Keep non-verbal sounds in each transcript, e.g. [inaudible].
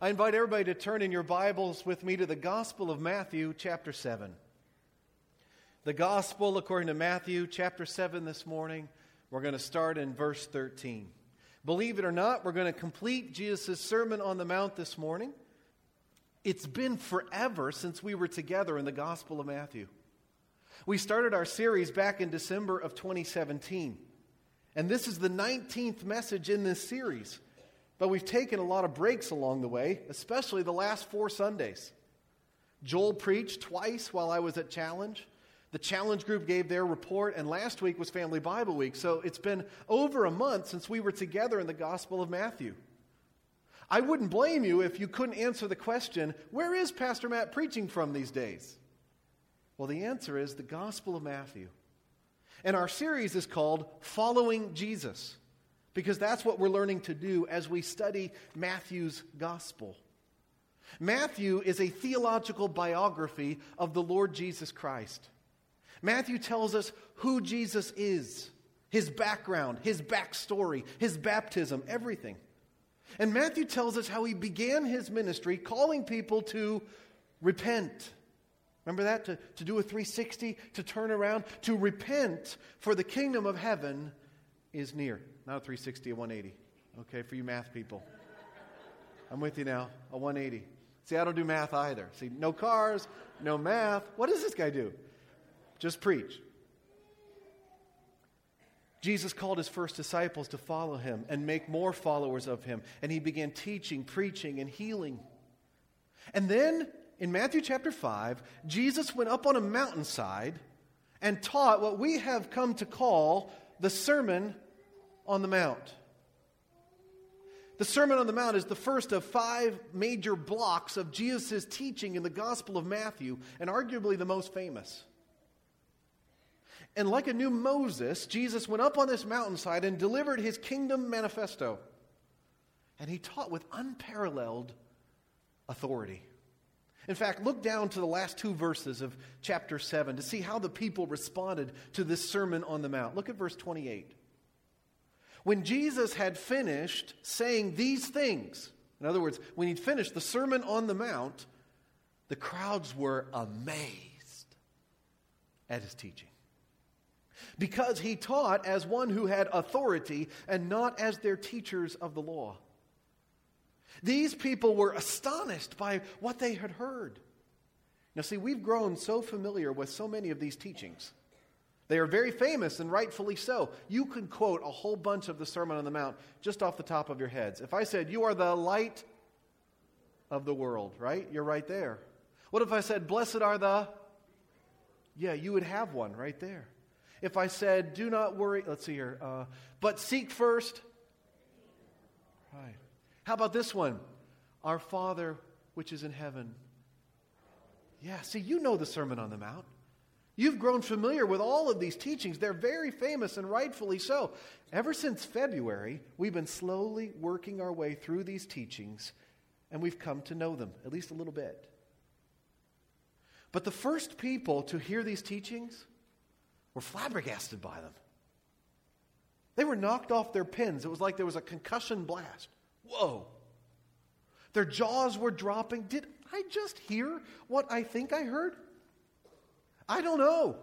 I invite everybody to turn in your Bibles with me to the Gospel of Matthew, chapter 7. The Gospel, according to Matthew, chapter 7, this morning, we're going to start in verse 13. Believe it or not, we're going to complete Jesus' Sermon on the Mount this morning. It's been forever since we were together in the Gospel of Matthew. We started our series back in December of 2017, and this is the 19th message in this series. But we've taken a lot of breaks along the way, especially the last four Sundays. Joel preached twice while I was at Challenge. The Challenge group gave their report, and last week was Family Bible Week. So it's been over a month since we were together in the Gospel of Matthew. I wouldn't blame you if you couldn't answer the question where is Pastor Matt preaching from these days? Well, the answer is the Gospel of Matthew. And our series is called Following Jesus because that's what we're learning to do as we study Matthew's gospel. Matthew is a theological biography of the Lord Jesus Christ. Matthew tells us who Jesus is, his background, his backstory, his baptism, everything. And Matthew tells us how he began his ministry calling people to repent. Remember that? To, to do a 360, to turn around, to repent, for the kingdom of heaven is near. Not a 360, a 180. Okay, for you math people. I'm with you now. A 180. See, I don't do math either. See, no cars, no math. What does this guy do? Just preach. Jesus called his first disciples to follow him and make more followers of him. And he began teaching, preaching, and healing. And then in Matthew chapter 5, Jesus went up on a mountainside and taught what we have come to call the Sermon on the Mount. The Sermon on the Mount is the first of five major blocks of Jesus' teaching in the Gospel of Matthew, and arguably the most famous. And like a new Moses, Jesus went up on this mountainside and delivered his kingdom manifesto. And he taught with unparalleled authority. In fact, look down to the last two verses of chapter 7 to see how the people responded to this Sermon on the Mount. Look at verse 28. When Jesus had finished saying these things, in other words, when he'd finished the Sermon on the Mount, the crowds were amazed at his teaching. Because he taught as one who had authority and not as their teachers of the law. These people were astonished by what they had heard. Now, see, we've grown so familiar with so many of these teachings they are very famous and rightfully so. You can quote a whole bunch of the Sermon on the Mount just off the top of your heads. If I said, You are the light of the world, right? You're right there. What if I said, Blessed are the. Yeah, you would have one right there. If I said, Do not worry, let's see here, uh, but seek first. Right. How about this one? Our Father which is in heaven. Yeah, see, you know the Sermon on the Mount. You've grown familiar with all of these teachings. They're very famous and rightfully so. Ever since February, we've been slowly working our way through these teachings and we've come to know them, at least a little bit. But the first people to hear these teachings were flabbergasted by them. They were knocked off their pins. It was like there was a concussion blast. Whoa. Their jaws were dropping. Did I just hear what I think I heard? I don't know.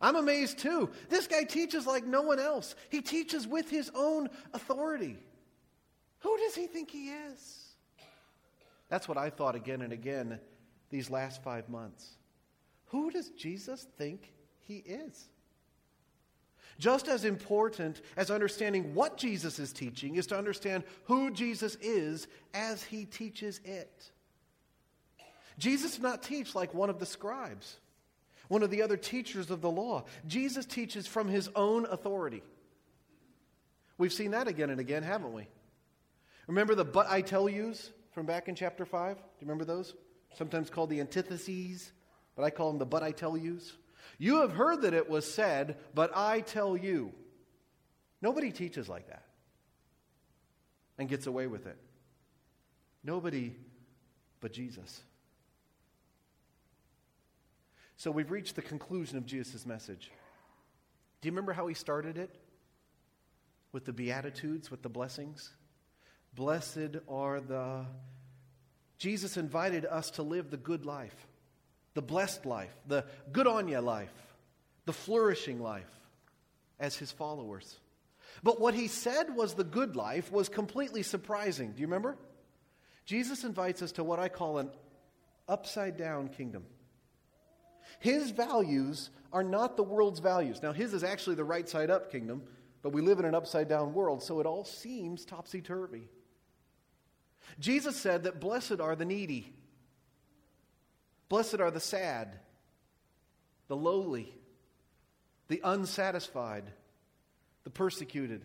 I'm amazed too. This guy teaches like no one else, he teaches with his own authority. Who does he think he is? That's what I thought again and again these last five months. Who does Jesus think he is? Just as important as understanding what Jesus is teaching is to understand who Jesus is as he teaches it. Jesus did not teach like one of the scribes one of the other teachers of the law. Jesus teaches from his own authority. We've seen that again and again, haven't we? Remember the but I tell yous from back in chapter 5? Do you remember those? Sometimes called the antitheses, but I call them the but I tell yous. You have heard that it was said, but I tell you. Nobody teaches like that and gets away with it. Nobody but Jesus. So we've reached the conclusion of Jesus' message. Do you remember how he started it? With the Beatitudes, with the blessings? Blessed are the Jesus invited us to live the good life, the blessed life, the good on ya life, the flourishing life as his followers. But what he said was the good life was completely surprising. Do you remember? Jesus invites us to what I call an upside down kingdom. His values are not the world's values. Now, his is actually the right side up kingdom, but we live in an upside down world, so it all seems topsy turvy. Jesus said that blessed are the needy, blessed are the sad, the lowly, the unsatisfied, the persecuted.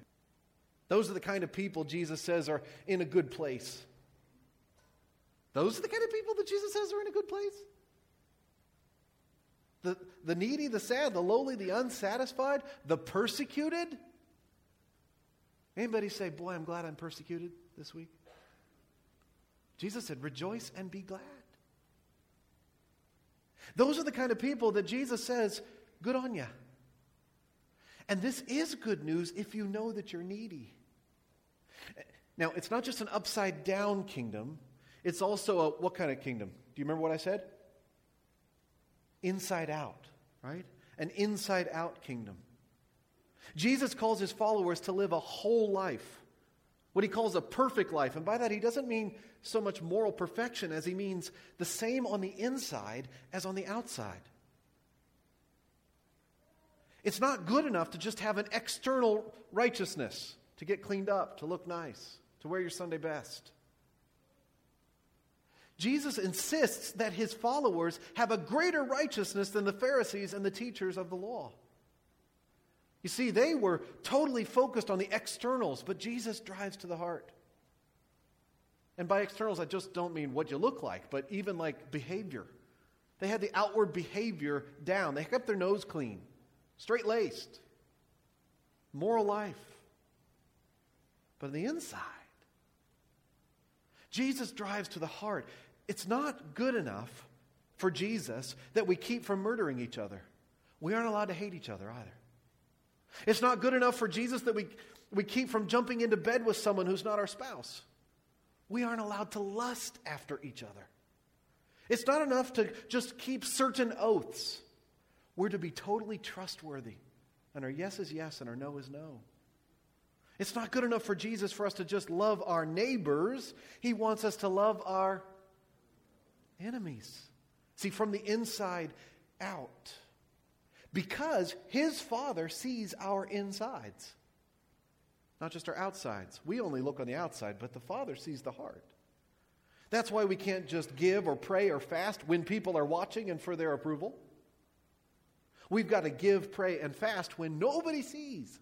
Those are the kind of people Jesus says are in a good place. Those are the kind of people that Jesus says are in a good place. The, the needy, the sad, the lowly, the unsatisfied, the persecuted. Anybody say, Boy, I'm glad I'm persecuted this week? Jesus said, Rejoice and be glad. Those are the kind of people that Jesus says, Good on you. And this is good news if you know that you're needy. Now, it's not just an upside down kingdom, it's also a what kind of kingdom? Do you remember what I said? Inside out, right? An inside out kingdom. Jesus calls his followers to live a whole life, what he calls a perfect life. And by that, he doesn't mean so much moral perfection as he means the same on the inside as on the outside. It's not good enough to just have an external righteousness, to get cleaned up, to look nice, to wear your Sunday best. Jesus insists that his followers have a greater righteousness than the Pharisees and the teachers of the law. You see, they were totally focused on the externals, but Jesus drives to the heart. And by externals, I just don't mean what you look like, but even like behavior. They had the outward behavior down, they kept their nose clean straight laced, moral life. But on the inside, Jesus drives to the heart. It's not good enough for Jesus that we keep from murdering each other. We aren't allowed to hate each other either. It's not good enough for Jesus that we, we keep from jumping into bed with someone who's not our spouse. We aren't allowed to lust after each other. It's not enough to just keep certain oaths. We're to be totally trustworthy. And our yes is yes and our no is no. It's not good enough for Jesus for us to just love our neighbors. He wants us to love our enemies. See, from the inside out. Because his Father sees our insides, not just our outsides. We only look on the outside, but the Father sees the heart. That's why we can't just give or pray or fast when people are watching and for their approval. We've got to give, pray, and fast when nobody sees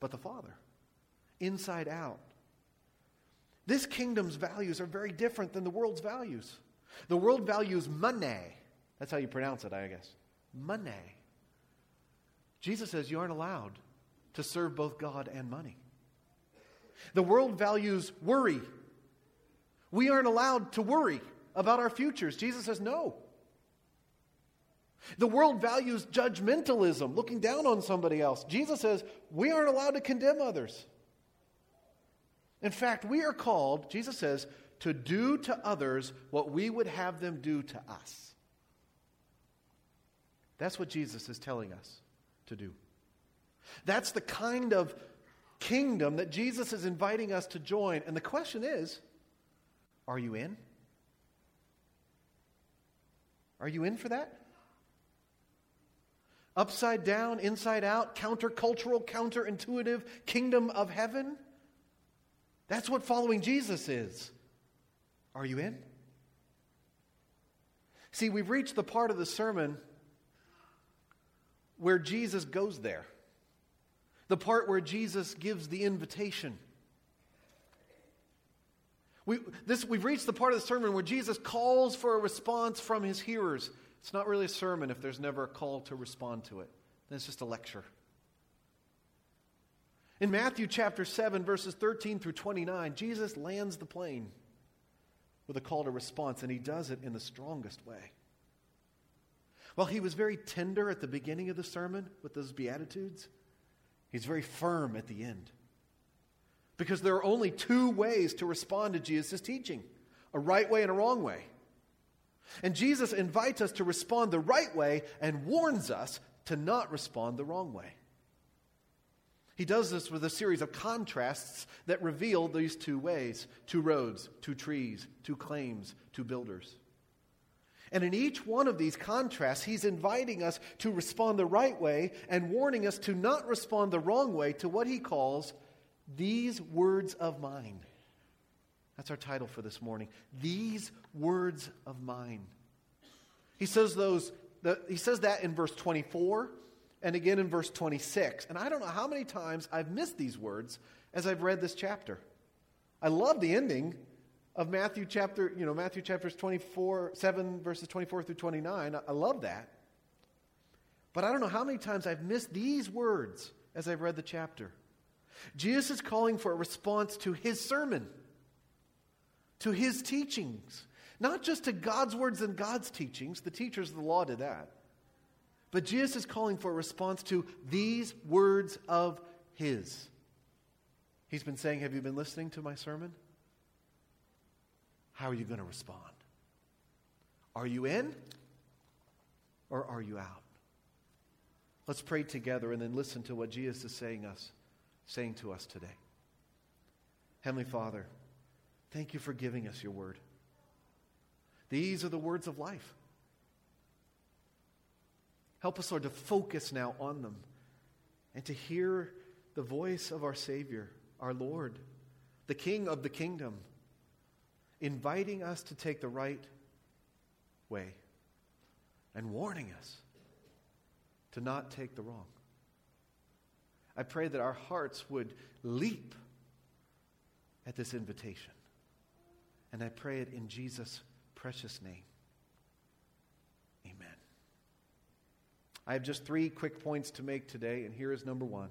but the Father, inside out. This kingdom's values are very different than the world's values. The world values money. That's how you pronounce it, I guess. Money. Jesus says you aren't allowed to serve both God and money. The world values worry. We aren't allowed to worry about our futures. Jesus says no. The world values judgmentalism, looking down on somebody else. Jesus says we aren't allowed to condemn others. In fact, we are called, Jesus says, to do to others what we would have them do to us. That's what Jesus is telling us to do. That's the kind of kingdom that Jesus is inviting us to join. And the question is are you in? Are you in for that? upside down, inside out, countercultural, counterintuitive kingdom of heaven. That's what following Jesus is. Are you in? See, we've reached the part of the sermon where Jesus goes there, the part where Jesus gives the invitation. We, this, we've reached the part of the sermon where Jesus calls for a response from his hearers. It's not really a sermon if there's never a call to respond to it. Then it's just a lecture. In Matthew chapter 7, verses 13 through 29, Jesus lands the plane with a call to response, and he does it in the strongest way. While he was very tender at the beginning of the sermon with those Beatitudes, he's very firm at the end. Because there are only two ways to respond to Jesus' teaching a right way and a wrong way. And Jesus invites us to respond the right way and warns us to not respond the wrong way. He does this with a series of contrasts that reveal these two ways two roads, two trees, two claims, two builders. And in each one of these contrasts, he's inviting us to respond the right way and warning us to not respond the wrong way to what he calls these words of mine. That's our title for this morning. These words of mine. He says those the, he says that in verse 24 and again in verse 26. And I don't know how many times I've missed these words as I've read this chapter. I love the ending of Matthew chapter, you know, Matthew chapters 24, 7 verses 24 through 29. I love that. But I don't know how many times I've missed these words as I've read the chapter. Jesus is calling for a response to his sermon, to his teachings, not just to God's words and God's teachings. The teachers of the law did that. But Jesus is calling for a response to these words of his. He's been saying, Have you been listening to my sermon? How are you going to respond? Are you in or are you out? Let's pray together and then listen to what Jesus is saying us saying to us today. Heavenly Father, thank you for giving us your word. These are the words of life. Help us, Lord, to focus now on them and to hear the voice of our Savior, our Lord, the King of the kingdom, inviting us to take the right way and warning us to not take the wrong. I pray that our hearts would leap at this invitation. And I pray it in Jesus' precious name. I have just three quick points to make today, and here is number one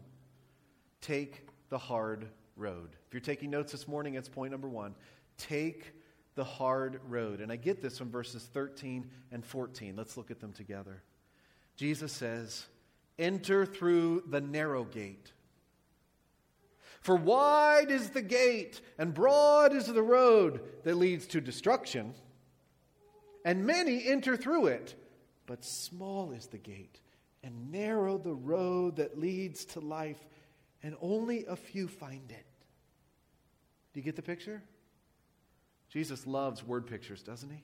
take the hard road. If you're taking notes this morning, it's point number one. Take the hard road. And I get this from verses 13 and 14. Let's look at them together. Jesus says, Enter through the narrow gate. For wide is the gate, and broad is the road that leads to destruction, and many enter through it, but small is the gate and narrow the road that leads to life, and only a few find it. Do you get the picture? Jesus loves word pictures, doesn't he?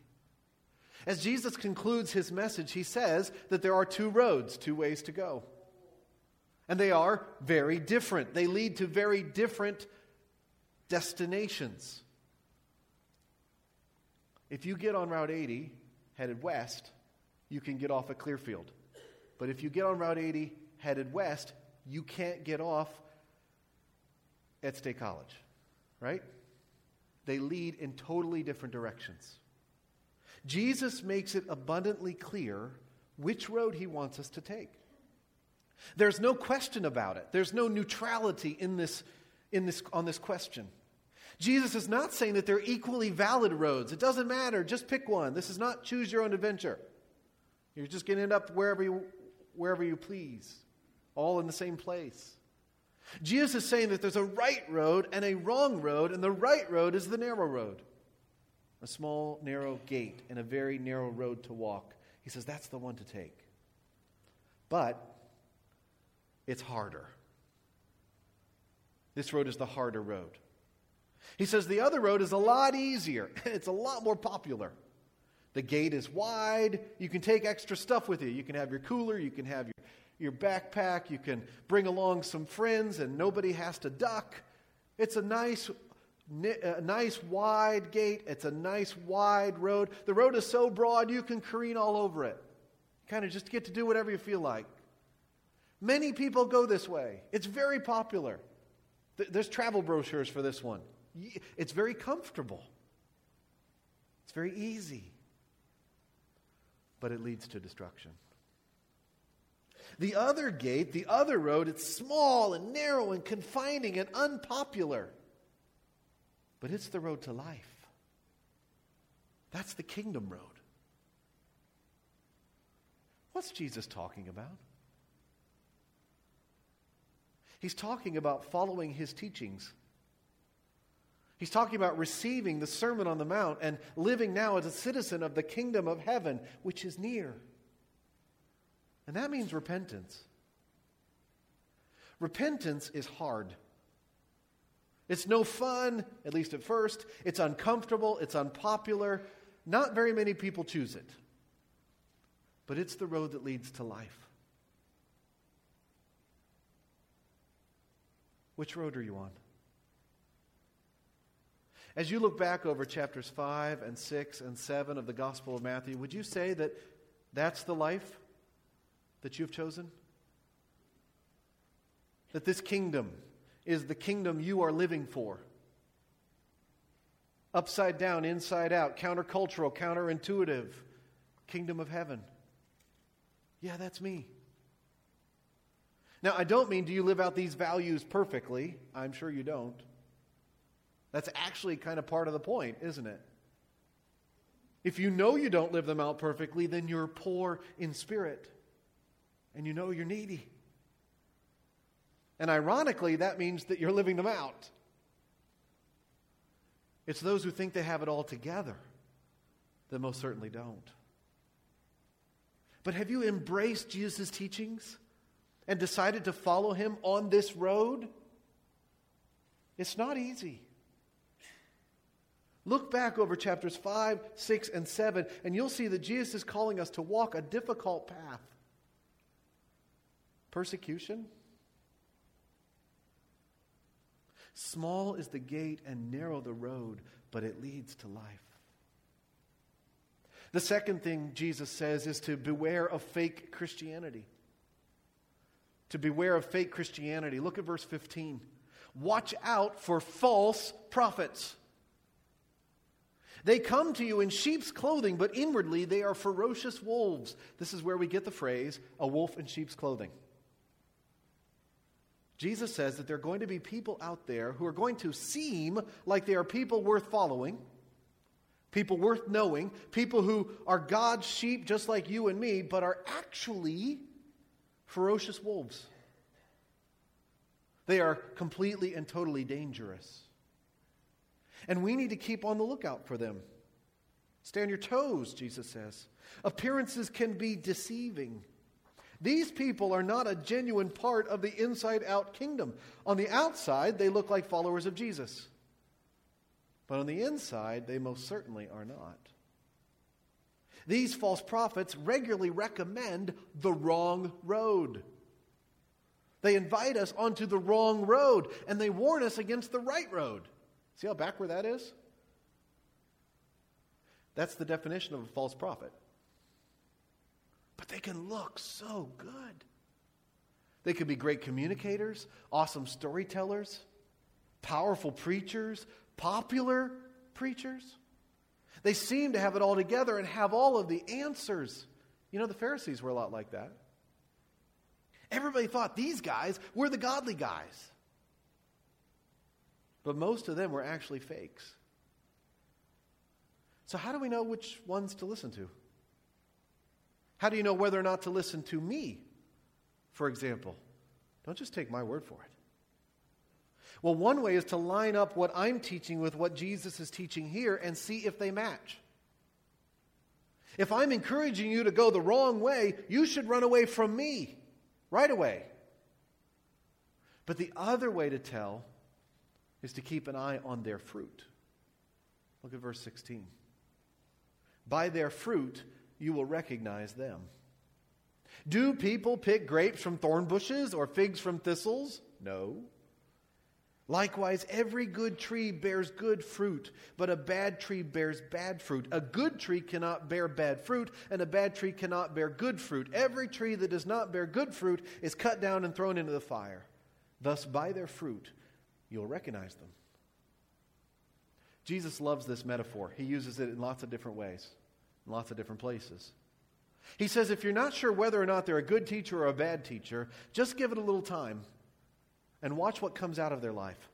As Jesus concludes his message, he says that there are two roads, two ways to go. And they are very different. They lead to very different destinations. If you get on Route 80 headed west, you can get off at Clearfield. But if you get on Route 80 headed west, you can't get off at State College, right? They lead in totally different directions. Jesus makes it abundantly clear which road he wants us to take. There's no question about it. There's no neutrality in this, in this, on this question. Jesus is not saying that they're equally valid roads. It doesn't matter. Just pick one. This is not choose your own adventure. You're just going to end up wherever you, wherever you please, all in the same place. Jesus is saying that there's a right road and a wrong road, and the right road is the narrow road. A small, narrow gate and a very narrow road to walk. He says that's the one to take. But it's harder. This road is the harder road. He says the other road is a lot easier, [laughs] it's a lot more popular. The gate is wide. You can take extra stuff with you. You can have your cooler, you can have your, your backpack, you can bring along some friends, and nobody has to duck. It's a nice, a nice wide gate. It's a nice wide road. The road is so broad you can careen all over it. Kind of just get to do whatever you feel like. Many people go this way. It's very popular. There's travel brochures for this one. It's very comfortable. It's very easy but it leads to destruction. The other gate, the other road, it's small and narrow and confining and unpopular, but it's the road to life. That's the kingdom road. What's Jesus talking about? He's talking about following his teachings. He's talking about receiving the Sermon on the Mount and living now as a citizen of the kingdom of heaven, which is near. And that means repentance. Repentance is hard. It's no fun, at least at first. It's uncomfortable. It's unpopular. Not very many people choose it. But it's the road that leads to life. Which road are you on? As you look back over chapters 5 and 6 and 7 of the Gospel of Matthew, would you say that that's the life that you've chosen? That this kingdom is the kingdom you are living for? Upside down, inside out, countercultural, counterintuitive, kingdom of heaven. Yeah, that's me. Now, I don't mean do you live out these values perfectly? I'm sure you don't. That's actually kind of part of the point, isn't it? If you know you don't live them out perfectly, then you're poor in spirit. And you know you're needy. And ironically, that means that you're living them out. It's those who think they have it all together that most certainly don't. But have you embraced Jesus' teachings and decided to follow him on this road? It's not easy. Look back over chapters 5, 6, and 7, and you'll see that Jesus is calling us to walk a difficult path. Persecution. Small is the gate and narrow the road, but it leads to life. The second thing Jesus says is to beware of fake Christianity. To beware of fake Christianity. Look at verse 15. Watch out for false prophets they come to you in sheep's clothing, but inwardly they are ferocious wolves. This is where we get the phrase, a wolf in sheep's clothing. Jesus says that there are going to be people out there who are going to seem like they are people worth following, people worth knowing, people who are God's sheep just like you and me, but are actually ferocious wolves. They are completely and totally dangerous. And we need to keep on the lookout for them. Stay on your toes, Jesus says. Appearances can be deceiving. These people are not a genuine part of the inside out kingdom. On the outside, they look like followers of Jesus. But on the inside, they most certainly are not. These false prophets regularly recommend the wrong road. They invite us onto the wrong road, and they warn us against the right road. See how backward that is? That's the definition of a false prophet. But they can look so good. They could be great communicators, awesome storytellers, powerful preachers, popular preachers. They seem to have it all together and have all of the answers. You know, the Pharisees were a lot like that. Everybody thought these guys were the godly guys. But most of them were actually fakes. So, how do we know which ones to listen to? How do you know whether or not to listen to me, for example? Don't just take my word for it. Well, one way is to line up what I'm teaching with what Jesus is teaching here and see if they match. If I'm encouraging you to go the wrong way, you should run away from me right away. But the other way to tell is to keep an eye on their fruit. Look at verse 16. By their fruit you will recognize them. Do people pick grapes from thorn bushes or figs from thistles? No. Likewise, every good tree bears good fruit, but a bad tree bears bad fruit. A good tree cannot bear bad fruit, and a bad tree cannot bear good fruit. Every tree that does not bear good fruit is cut down and thrown into the fire. Thus, by their fruit, you'll recognize them. Jesus loves this metaphor. He uses it in lots of different ways, in lots of different places. He says if you're not sure whether or not they're a good teacher or a bad teacher, just give it a little time and watch what comes out of their life.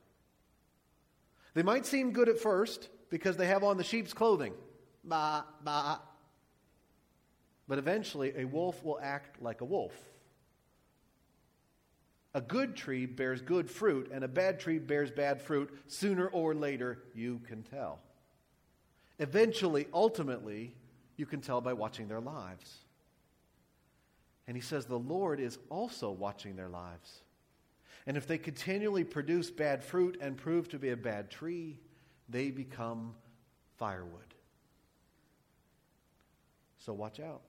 They might seem good at first because they have on the sheep's clothing. Ba, ba. But eventually, a wolf will act like a wolf. A good tree bears good fruit, and a bad tree bears bad fruit. Sooner or later, you can tell. Eventually, ultimately, you can tell by watching their lives. And he says the Lord is also watching their lives. And if they continually produce bad fruit and prove to be a bad tree, they become firewood. So watch out.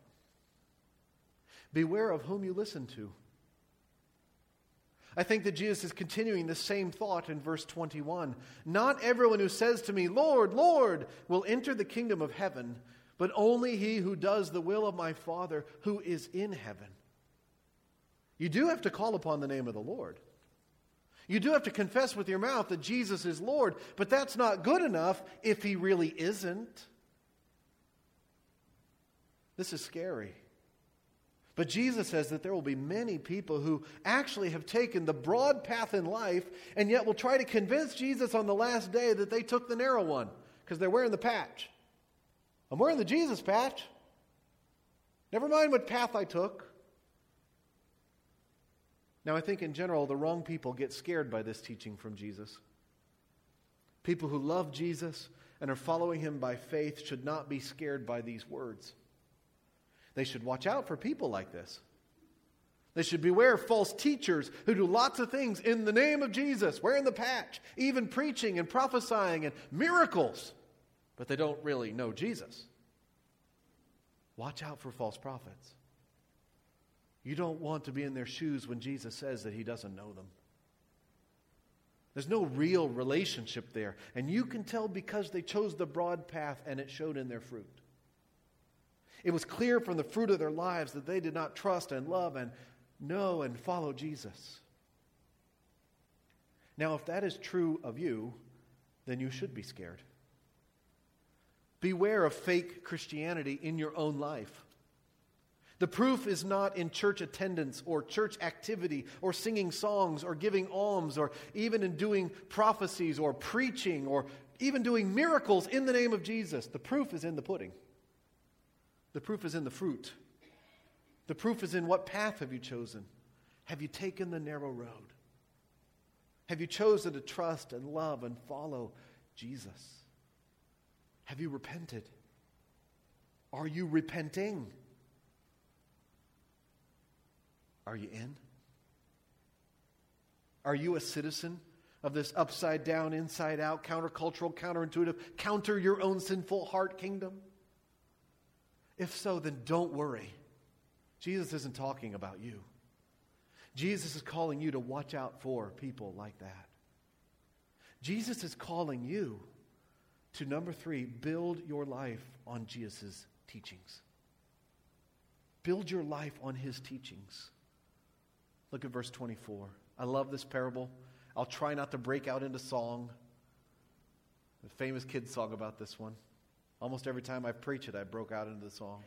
Beware of whom you listen to. I think that Jesus is continuing the same thought in verse 21. Not everyone who says to me, Lord, Lord, will enter the kingdom of heaven, but only he who does the will of my Father who is in heaven. You do have to call upon the name of the Lord. You do have to confess with your mouth that Jesus is Lord, but that's not good enough if he really isn't. This is scary. But Jesus says that there will be many people who actually have taken the broad path in life and yet will try to convince Jesus on the last day that they took the narrow one because they're wearing the patch. I'm wearing the Jesus patch. Never mind what path I took. Now, I think in general, the wrong people get scared by this teaching from Jesus. People who love Jesus and are following him by faith should not be scared by these words. They should watch out for people like this. They should beware of false teachers who do lots of things in the name of Jesus, wearing the patch, even preaching and prophesying and miracles, but they don't really know Jesus. Watch out for false prophets. You don't want to be in their shoes when Jesus says that he doesn't know them. There's no real relationship there. And you can tell because they chose the broad path and it showed in their fruit. It was clear from the fruit of their lives that they did not trust and love and know and follow Jesus. Now, if that is true of you, then you should be scared. Beware of fake Christianity in your own life. The proof is not in church attendance or church activity or singing songs or giving alms or even in doing prophecies or preaching or even doing miracles in the name of Jesus. The proof is in the pudding. The proof is in the fruit. The proof is in what path have you chosen? Have you taken the narrow road? Have you chosen to trust and love and follow Jesus? Have you repented? Are you repenting? Are you in? Are you a citizen of this upside down, inside out, countercultural, counterintuitive, counter your own sinful heart kingdom? If so, then don't worry. Jesus isn't talking about you. Jesus is calling you to watch out for people like that. Jesus is calling you to number three, build your life on Jesus' teachings. Build your life on his teachings. Look at verse 24. I love this parable. I'll try not to break out into song. The famous kids song about this one. Almost every time I preach it, I broke out into the song.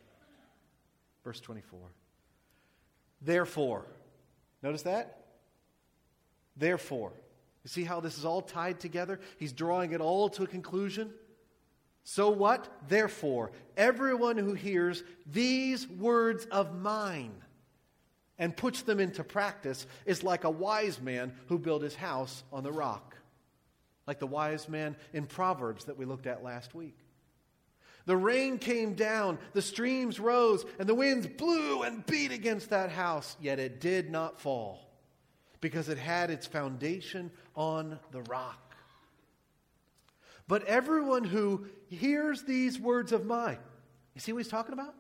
Verse 24. Therefore, notice that? Therefore. You see how this is all tied together? He's drawing it all to a conclusion. So what? Therefore, everyone who hears these words of mine and puts them into practice is like a wise man who built his house on the rock. Like the wise man in Proverbs that we looked at last week. The rain came down, the streams rose, and the winds blew and beat against that house, yet it did not fall because it had its foundation on the rock. But everyone who hears these words of mine, you see what he's talking about?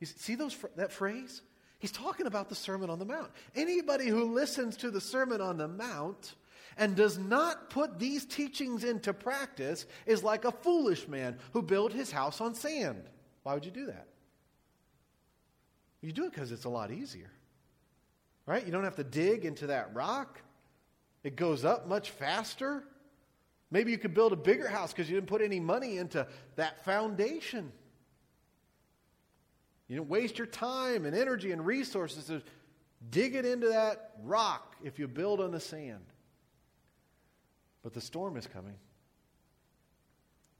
You see those, that phrase? He's talking about the Sermon on the Mount. Anybody who listens to the Sermon on the Mount and does not put these teachings into practice is like a foolish man who built his house on sand. Why would you do that? You do it because it's a lot easier. Right? You don't have to dig into that rock. It goes up much faster. Maybe you could build a bigger house because you didn't put any money into that foundation. You didn't waste your time and energy and resources to dig it into that rock if you build on the sand. But the storm is coming.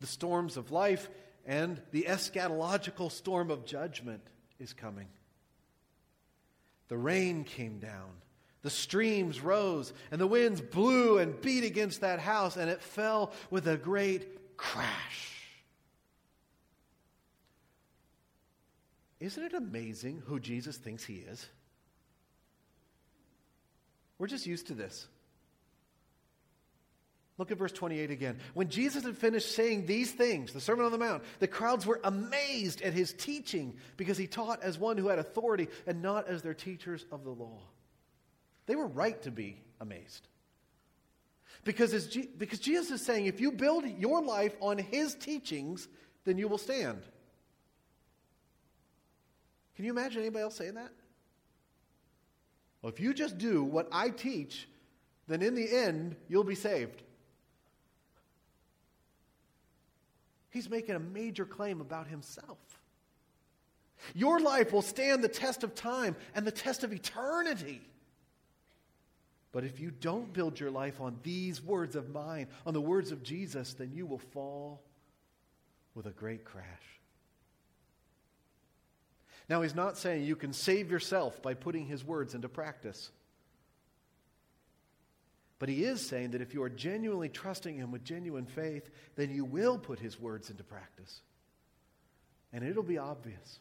The storms of life and the eschatological storm of judgment is coming. The rain came down, The streams rose, and the winds blew and beat against that house, and it fell with a great crash. Isn't it amazing who Jesus thinks he is? We're just used to this. Look at verse 28 again. When Jesus had finished saying these things, the Sermon on the Mount, the crowds were amazed at his teaching because he taught as one who had authority and not as their teachers of the law. They were right to be amazed. Because, as G- because Jesus is saying, if you build your life on his teachings, then you will stand. Can you imagine anybody else saying that? Well, if you just do what I teach, then in the end, you'll be saved. He's making a major claim about himself. Your life will stand the test of time and the test of eternity. But if you don't build your life on these words of mine, on the words of Jesus, then you will fall with a great crash. Now, he's not saying you can save yourself by putting his words into practice. But he is saying that if you are genuinely trusting him with genuine faith, then you will put his words into practice. And it'll be obvious.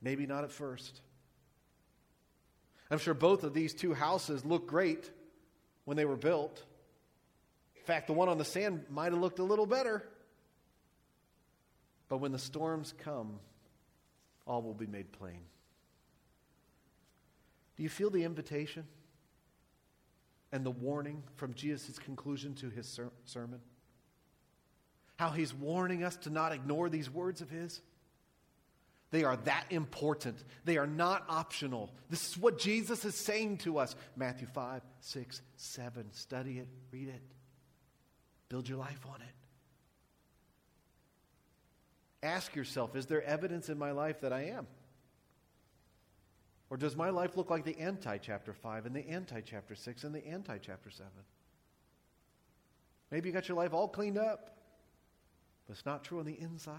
Maybe not at first. I'm sure both of these two houses looked great when they were built. In fact, the one on the sand might have looked a little better. But when the storms come, all will be made plain. Do you feel the invitation and the warning from Jesus' conclusion to his ser- sermon? How he's warning us to not ignore these words of his? They are that important. They are not optional. This is what Jesus is saying to us. Matthew 5, 6, 7. Study it, read it, build your life on it. Ask yourself is there evidence in my life that I am? Or does my life look like the anti chapter 5 and the anti chapter 6 and the anti chapter 7? Maybe you got your life all cleaned up, but it's not true on the inside.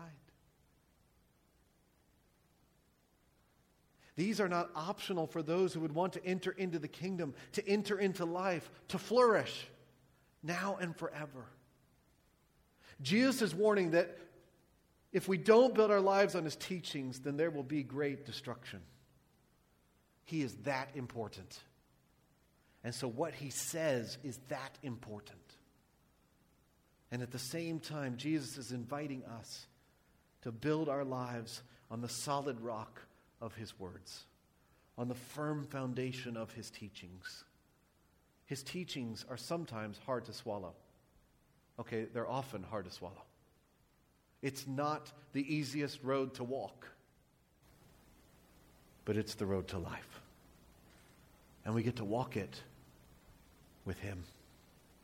These are not optional for those who would want to enter into the kingdom, to enter into life, to flourish now and forever. Jesus is warning that if we don't build our lives on his teachings, then there will be great destruction. He is that important. And so what he says is that important. And at the same time, Jesus is inviting us to build our lives on the solid rock of his words, on the firm foundation of his teachings. His teachings are sometimes hard to swallow. Okay, they're often hard to swallow. It's not the easiest road to walk, but it's the road to life. And we get to walk it with him.